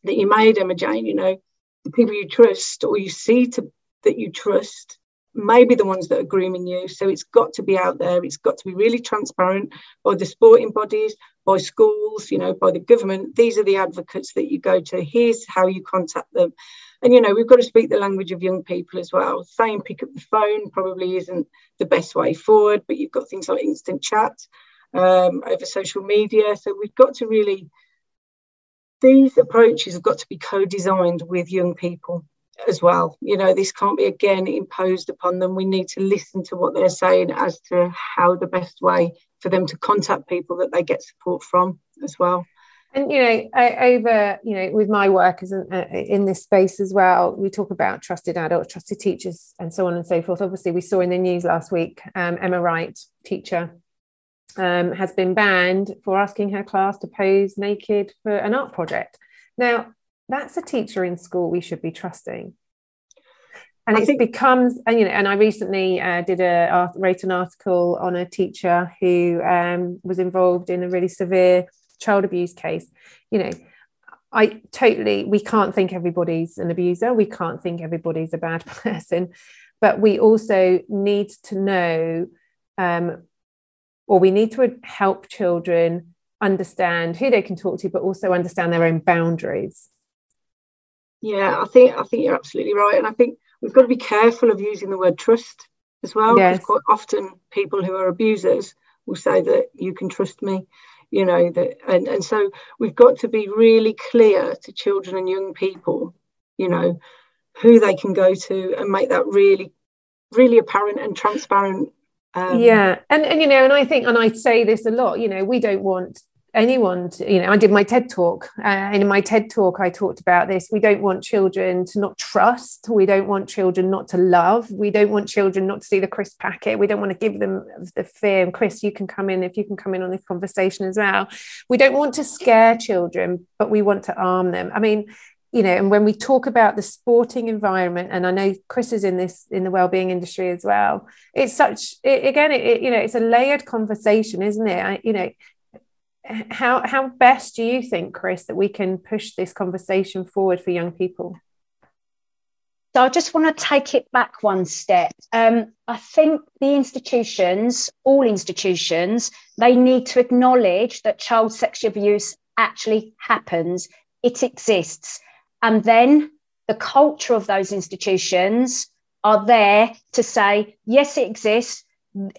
that you made, Emma Jane, you know, the people you trust or you see to, that you trust may be the ones that are grooming you. So it's got to be out there. It's got to be really transparent by the sporting bodies, by schools, you know, by the government. These are the advocates that you go to. Here's how you contact them. And, you know, we've got to speak the language of young people as well. Saying pick up the phone probably isn't the best way forward, but you've got things like instant chat um, over social media. So we've got to really, these approaches have got to be co designed with young people as well. You know, this can't be again imposed upon them. We need to listen to what they're saying as to how the best way for them to contact people that they get support from as well. And you know, over you know, with my work as uh, in this space as well, we talk about trusted adults, trusted teachers, and so on and so forth. Obviously, we saw in the news last week, um, Emma Wright, teacher, um, has been banned for asking her class to pose naked for an art project. Now, that's a teacher in school we should be trusting. And it becomes and you know and i recently uh, did a wrote an article on a teacher who um, was involved in a really severe child abuse case. You know i totally we can't think everybody's an abuser. We can't think everybody's a bad person. But we also need to know um, or we need to help children understand who they can talk to but also understand their own boundaries yeah, I think I think you're absolutely right, and I think we've got to be careful of using the word trust as well. Yes. Because quite often people who are abusers will say that you can trust me. you know that and, and so we've got to be really clear to children and young people you know who they can go to and make that really really apparent and transparent um, yeah and and you know and i think and i say this a lot you know we don't want anyone to, you know i did my ted talk uh, and in my ted talk i talked about this. We don't want children to not trust. We don't want children not to love. We don't want children not to see the crisp packet. We don't want to give them the fear and chris you can come in if you can come in on this conversation as well. We don't want to scare children but we want to arm them. I mean you know and when we talk about the sporting environment and i know chris is in this in the well-being industry as well it's such it, again it, it, you know it's a layered conversation isn't it? I, you know how how best do you think chris that we can push this conversation forward for young people? So i just want to take it back one step. Um, i think the institutions all institutions they need to acknowledge that child sexual abuse actually happens. It exists and then the culture of those institutions are there to say yes it exists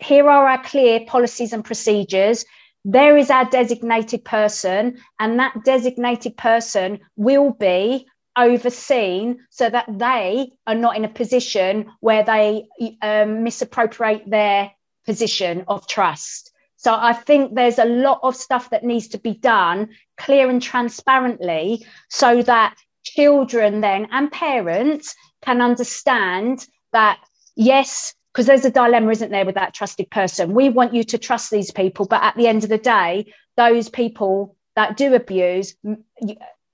here are our clear policies and procedures there is our designated person, and that designated person will be overseen so that they are not in a position where they um, misappropriate their position of trust. So I think there's a lot of stuff that needs to be done clear and transparently so that children then and parents can understand that yes because there's a dilemma, isn't there, with that trusted person? We want you to trust these people, but at the end of the day, those people that do abuse,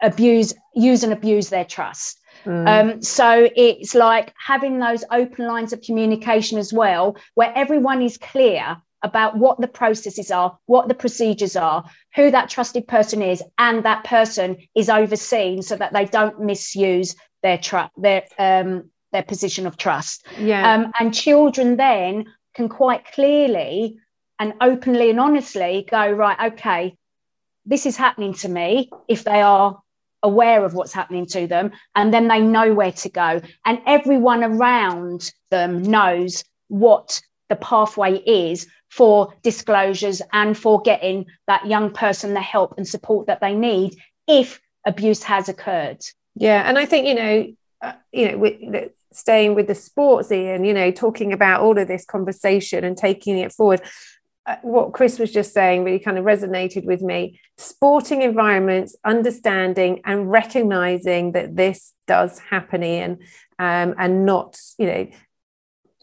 abuse, use and abuse their trust. Mm. Um, so it's like having those open lines of communication as well, where everyone is clear about what the processes are, what the procedures are, who that trusted person is, and that person is overseen so that they don't misuse their trust, their um, their position of trust. Yeah. Um, and children then can quite clearly and openly and honestly go, right, okay, this is happening to me if they are aware of what's happening to them and then they know where to go and everyone around them knows what the pathway is for disclosures and for getting that young person the help and support that they need if abuse has occurred. Yeah and i think you know uh, you know staying with the sports and you know talking about all of this conversation and taking it forward uh, what chris was just saying really kind of resonated with me. Sporting environments understanding and recognizing that this does happen in um, and not you know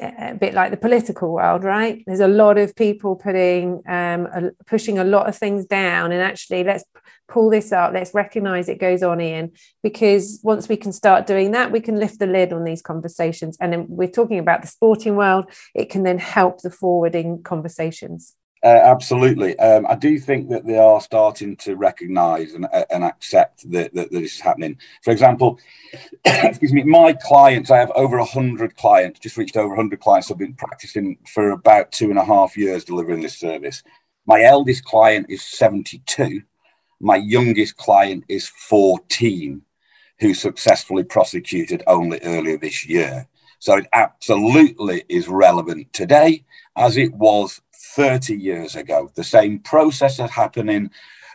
a bit like the political world, right? There's a lot of people putting, um, a, pushing a lot of things down, and actually, let's pull this up. Let's recognize it goes on, Ian, because once we can start doing that, we can lift the lid on these conversations. And then we're talking about the sporting world. It can then help the forwarding conversations. Uh, absolutely. Um, I do think that they are starting to recognise and, uh, and accept that, that, that, this is happening. For example, excuse me, my clients, I have over 100 clients, just reached over 100 clients. I've been practicing for about two and a half years delivering this service. My eldest client is 72. My youngest client is 14, who successfully prosecuted only earlier this year. So it absolutely is relevant today as it was 30 years ago. The same process is happening,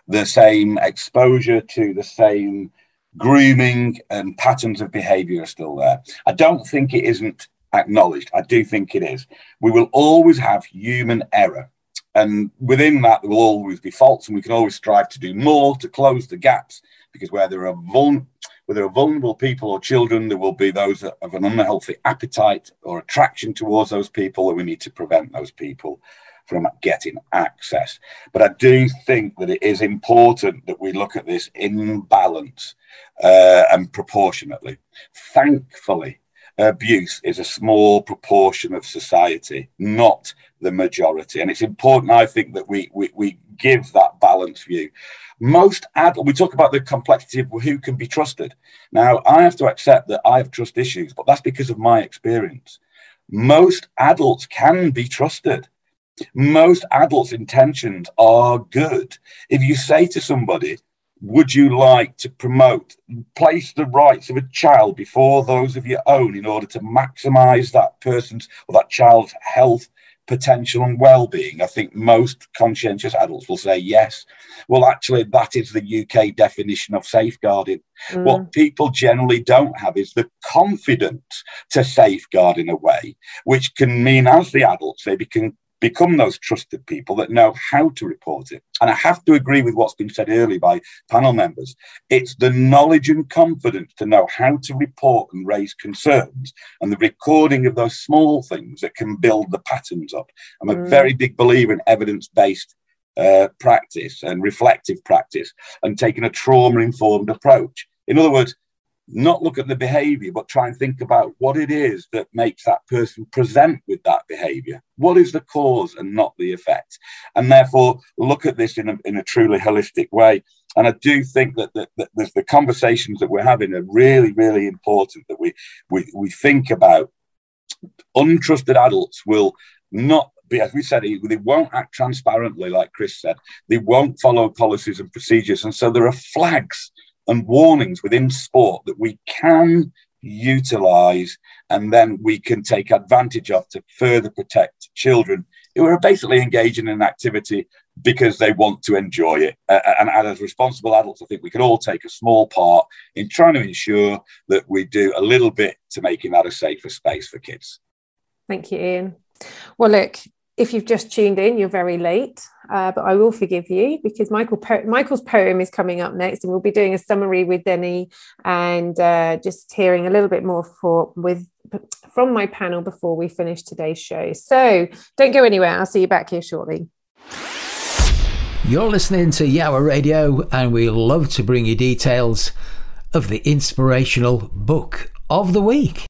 the same exposure to the same grooming and patterns of behavior are still there. I don't think it isn't acknowledged. I do think it is. We will always have human error. And within that, there will always be faults, and we can always strive to do more to close the gaps because where there are vul- where there are vulnerable people or children, there will be those have an unhealthy appetite or attraction towards those people, and we need to prevent those people from getting access. But I do think that it is important that we look at this in balance uh, and proportionately. Thankfully, abuse is a small proportion of society, not the majority. And it's important, I think, that we, we, we give that balanced view. Most adult, we talk about the complexity of who can be trusted. Now, I have to accept that I have trust issues, but that's because of my experience. Most adults can be trusted most adults' intentions are good. If you say to somebody, would you like to promote, place the rights of a child before those of your own in order to maximize that person's or that child's health, potential and well-being i think most conscientious adults will say yes well actually that is the uk definition of safeguarding mm. what people generally don't have is the confidence to safeguard in a way which can mean as the adults they become become those trusted people that know how to report it. And I have to agree with what's been said earlier by panel members. It's the knowledge and confidence to know how to report and raise concerns and the recording of those small things that can build the patterns up. I'm a mm. very big believer in evidence based uh, practice and reflective practice and taking a trauma informed approach. In other words, not look at the behavior, but try and think about what it is that makes that person present with that behavior. What is the cause and not the effect? And therefore, look at this in a, in a truly holistic way. And I do think that, that, that the conversations that we're having are really, really important that we, we, we think about. Untrusted adults will not be, as we said, they won't act transparently, like Chris said. They won't follow policies and procedures. And so there are flags and warnings within sport that we can utilize and then we can take advantage of to further protect children who are basically engaging in an activity because they want to enjoy it. Uh, and, and as responsible adults, I think we can all take a small part in trying to ensure that we do a little bit to making that a safer space for kids. Thank you, Ian. Well, look, if you've just tuned in, you're very late, uh, but I will forgive you because Michael po- Michael's poem is coming up next, and we'll be doing a summary with Denny and uh, just hearing a little bit more for with from my panel before we finish today's show. So don't go anywhere. I'll see you back here shortly. You're listening to Yowah Radio, and we love to bring you details of the inspirational book of the week.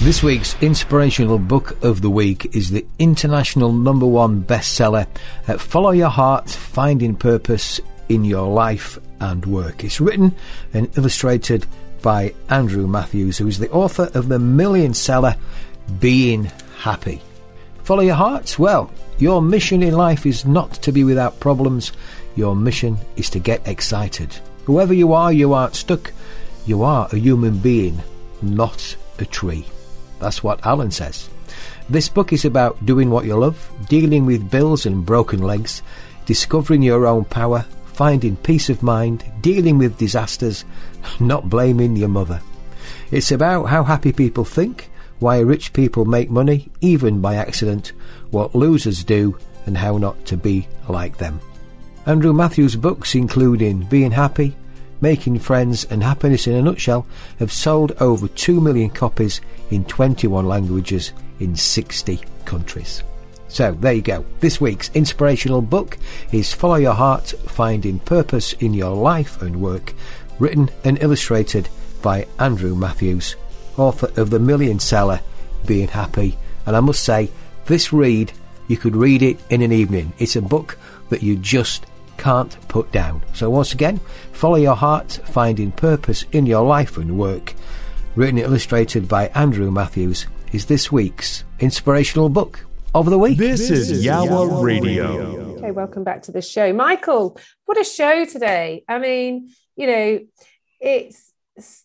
This week's inspirational book of the week is the international number one bestseller, uh, Follow Your Heart Finding Purpose in Your Life and Work. It's written and illustrated by Andrew Matthews, who is the author of the million seller Being Happy. Follow your heart? Well, your mission in life is not to be without problems, your mission is to get excited. Whoever you are, you aren't stuck. You are a human being, not a tree. That's what Alan says. This book is about doing what you love, dealing with bills and broken legs, discovering your own power, finding peace of mind, dealing with disasters, not blaming your mother. It's about how happy people think, why rich people make money, even by accident, what losers do, and how not to be like them. Andrew Matthews' books, including Being Happy, Making Friends, and Happiness in a Nutshell, have sold over 2 million copies in 21 languages in 60 countries. So there you go. This week's inspirational book is Follow Your Heart Finding Purpose in Your Life and Work, written and illustrated by Andrew Matthews, author of the million seller Being Happy. And I must say, this read, you could read it in an evening. It's a book that you just can't put down. So once again, Follow Your Heart Finding Purpose in Your Life and Work written and illustrated by Andrew Matthews, is this week's inspirational book of the week. This, this is Yowah Radio. Okay, welcome back to the show. Michael, what a show today. I mean, you know, it's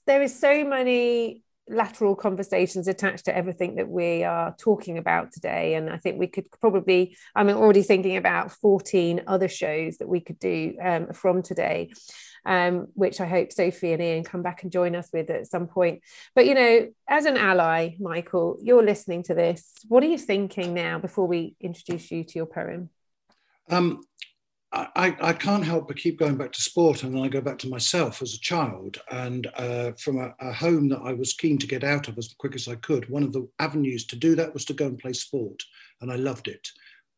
there is so many lateral conversations attached to everything that we are talking about today and i think we could probably i'm already thinking about 14 other shows that we could do um, from today um, which I hope Sophie and Ian come back and join us with at some point. But, you know, as an ally, Michael, you're listening to this. What are you thinking now before we introduce you to your poem? Um, I, I, can't help but keep going back to sport, and then I go back to myself as a child, and uh, from a, a, home that I was keen to get out of as quick as I could. One of the avenues to do that was to go and play sport, and I loved it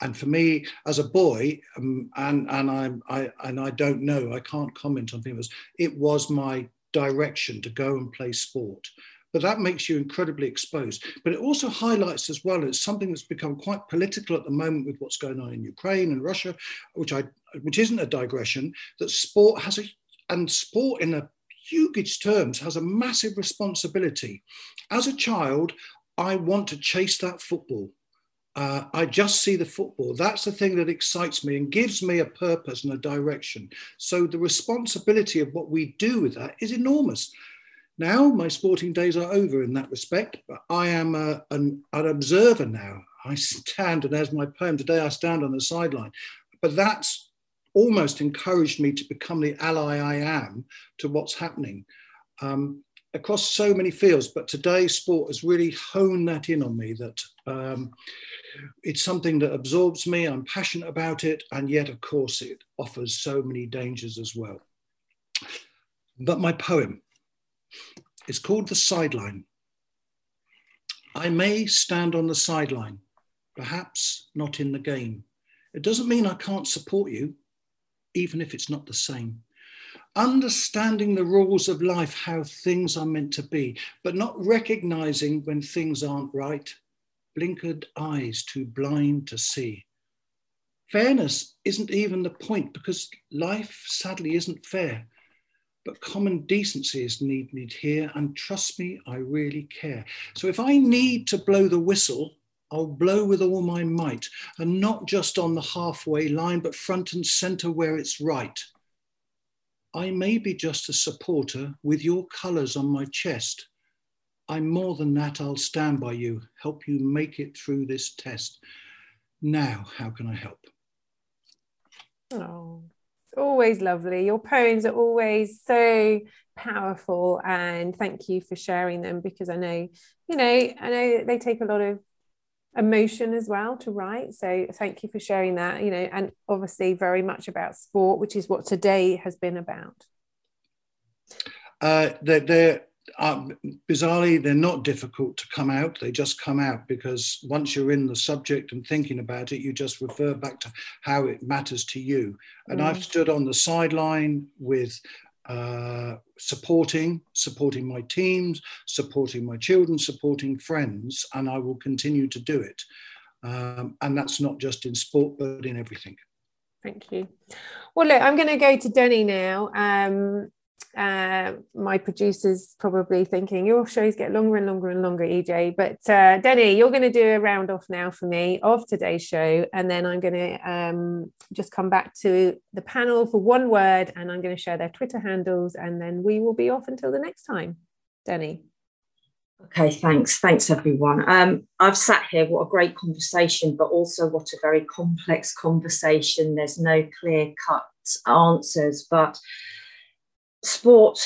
and for me as a boy, um, and and I, I and I don't know, I can't comment on things. It was my direction to go and play sport, but that makes you incredibly exposed. But it also highlights as well as something that's become quite political at the moment with what's going on in Ukraine and Russia, which I which isn't a digression. That sport has a and sport in a huge terms has a massive responsibility. As a child, I want to chase that football uh, I just see the football. That's the thing that excites me and gives me a purpose and a direction. So the responsibility of what we do with that is enormous. Now my sporting days are over in that respect, but I am a, an, an observer now. I stand, and as my poem. Today I stand on the sideline. But that's almost encouraged me to become the ally I am to what's happening um, across so many fields. But today, sport has really honed that in on me that um, it's something that absorbs me. I'm passionate about it. And yet, of course, it offers so many dangers as well. But my poem is called The Sideline. I may stand on the sideline, perhaps not in the game. It doesn't mean I can't support you, even if it's not the same. Understanding the rules of life, how things are meant to be, but not recognizing when things aren't right. Blinkered eyes too blind to see. Fairness isn't even the point because life sadly isn't fair but common decency is needed here. And trust me, I really care. So if I need to blow the whistle, I'll blow with all my might, and not just on the halfway line, but front and center where it's right. I may be just a supporter with your colors on my chest. I'm more than that, I'll stand by you, help you make it through this test. Now, how can I help? Oh, always lovely. Your poems are always so powerful, and thank you for sharing them because I know, you know, I know they take a lot of emotion as well to write. So thank you for sharing that. You know, and obviously very much about sport, which is what today has been about. Uh, they're, they're um, bizarrely, they're not difficult to come out. They just come out because once you're in the subject and thinking about it, you just refer back to how it matters to you. And mm. I've stood on the sideline with uh, supporting, supporting my teams, supporting my children, supporting friends, and I will continue to do it. Um, and that's not just in sport, but in everything. Thank you. Well, look, I'm going to go to Denny now. Um, uh, my producer's probably thinking your shows get longer and longer and longer, EJ. But uh, Denny, you're going to do a round off now for me of today's show, and then I'm going to um, just come back to the panel for one word, and I'm going to share their Twitter handles, and then we will be off until the next time. Denny. Okay, thanks. Thanks, everyone. Um, I've sat here, what a great conversation, but also what a very complex conversation. There's no clear cut answers, but sport,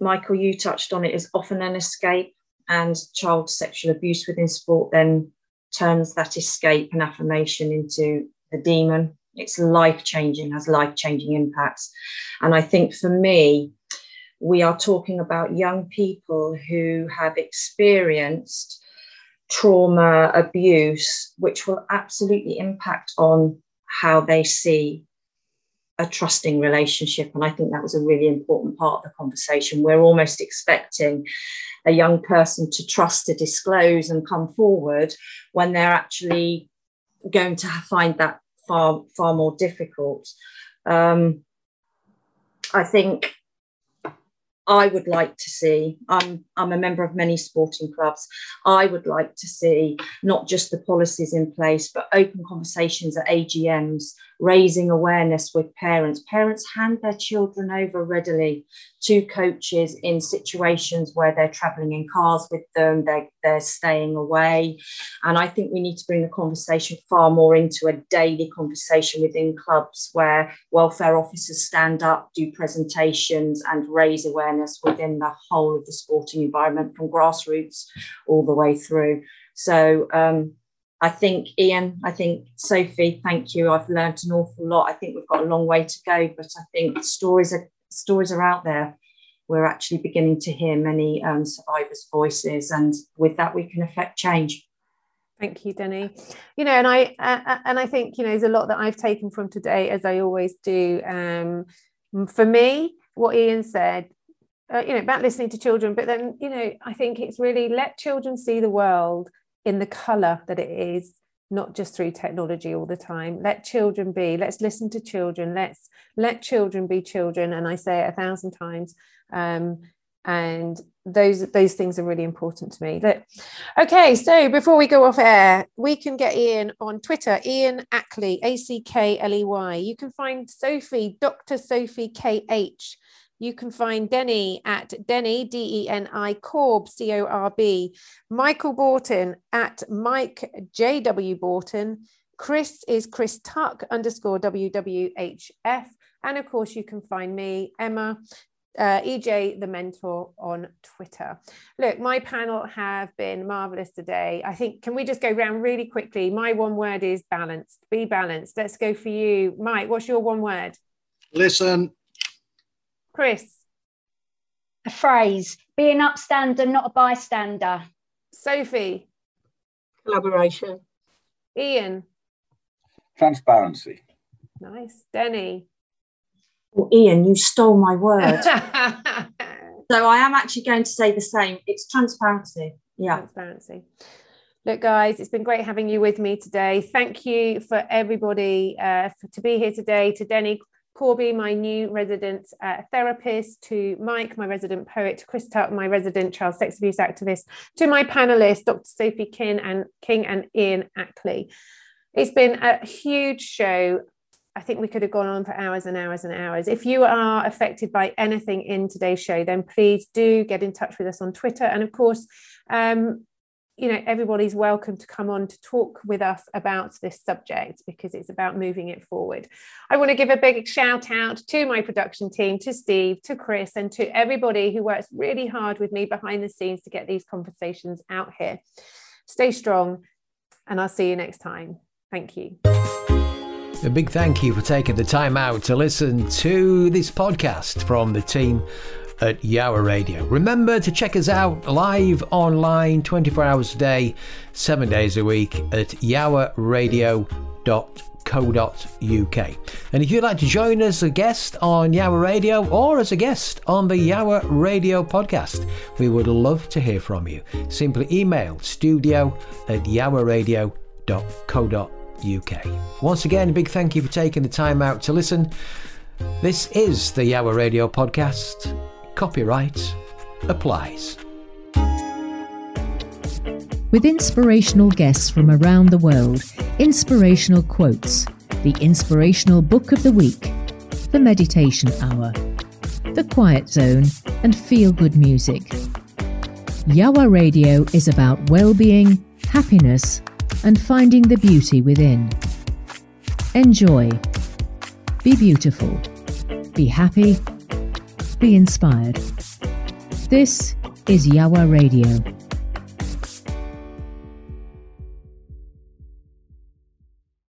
Michael, you touched on it, is often an escape, and child sexual abuse within sport then turns that escape and affirmation into the demon. It's life changing, has life changing impacts. And I think for me, we are talking about young people who have experienced trauma, abuse, which will absolutely impact on how they see a trusting relationship. And I think that was a really important part of the conversation. We're almost expecting a young person to trust to disclose and come forward when they're actually going to find that far, far more difficult. Um, I think I would like to see, I'm, I'm a member of many sporting clubs, I would like to see not just the policies in place, but open conversations at AGMs, raising awareness with parents. Parents hand their children over readily to coaches in situations where they're traveling in cars with them, they're, they're staying away. And I think we need to bring the conversation far more into a daily conversation within clubs where welfare officers stand up, do presentations, and raise awareness within the whole of the sporting environment from grassroots all the way through. So, um, I think Ian, I think Sophie, thank you. I've learned an awful lot. I think we've got a long way to go, but I think stories are stories are out there. We're actually beginning to hear many um, survivors' voices, and with that, we can affect change. Thank you, Denny. You know, and I uh, and I think you know there's a lot that I've taken from today, as I always do. Um, for me, what Ian said, uh, you know, about listening to children, but then you know, I think it's really let children see the world in the color that it is not just through technology all the time. Let children be let's listen to children let's let children be children and i say it a thousand times um, and those those things are really important to me. Look, okay so before we go off air we can get ian on twitter ian ackley a-c-k-l-e-y you can find sophie dr sophie k-h You can find Denny at Denny, D E N I, Corb, C O R B, Michael Borton at Mike J W Borton. Chris is Chris Tuck underscore WWHF. And of course, you can find me, Emma, uh, EJ the mentor on Twitter. Look, my panel have been marvelous today. I think, can we just go around really quickly? My one word is balanced. Be balanced. Let's go for you. Mike, what's your one word? Listen. Chris. A phrase be an upstander, not a bystander. Sophie. Collaboration. Ian. Transparency. Nice. Denny. Well, Ian, you stole my word. so I am actually going to say the same. It's transparency. Yeah. Transparency. Look, guys, it's been great having you with me today. Thank you for everybody uh, for, to be here today. To Denny Corby, my new resident uh, therapist, to Mike, my resident poet, to Chris Tuck, my resident child sex abuse activist, to my panelists, Dr. Sophie King and King and Ian Ackley. It's been a huge show. I think we could have gone on for hours and hours and hours. If you are affected by anything in today's show, then please do get in touch with us on Twitter. And of course, um, you know, everybody's welcome to come on to talk with us about this subject because it's about moving it forward. I want to give a big shout out to my production team, to Steve, to Chris, and to everybody who works really hard with me behind the scenes to get these conversations out here. Stay strong, and I'll see you next time. Thank you. A big thank you for taking the time out to listen to this podcast from the team at Yowah Radio. Remember to check us out live online 24 hours a day, 7 days a week at yowahradio.co.uk. And if you'd like to join us as a guest on Yowah Radio or as a guest on the Yowah Radio podcast, we would love to hear from you. Simply email studio at yowahradio.co.uk. UK. Once again, a big thank you for taking the time out to listen. This is the Yowah Radio podcast. Copyright applies. With inspirational guests from around the world, inspirational quotes, the inspirational book of the week, the meditation hour, the quiet zone, and feel good music. Yowah Radio is about well being, happiness, and finding the beauty within. Enjoy. Be beautiful. Be happy. Be inspired. This is Yowah Radio.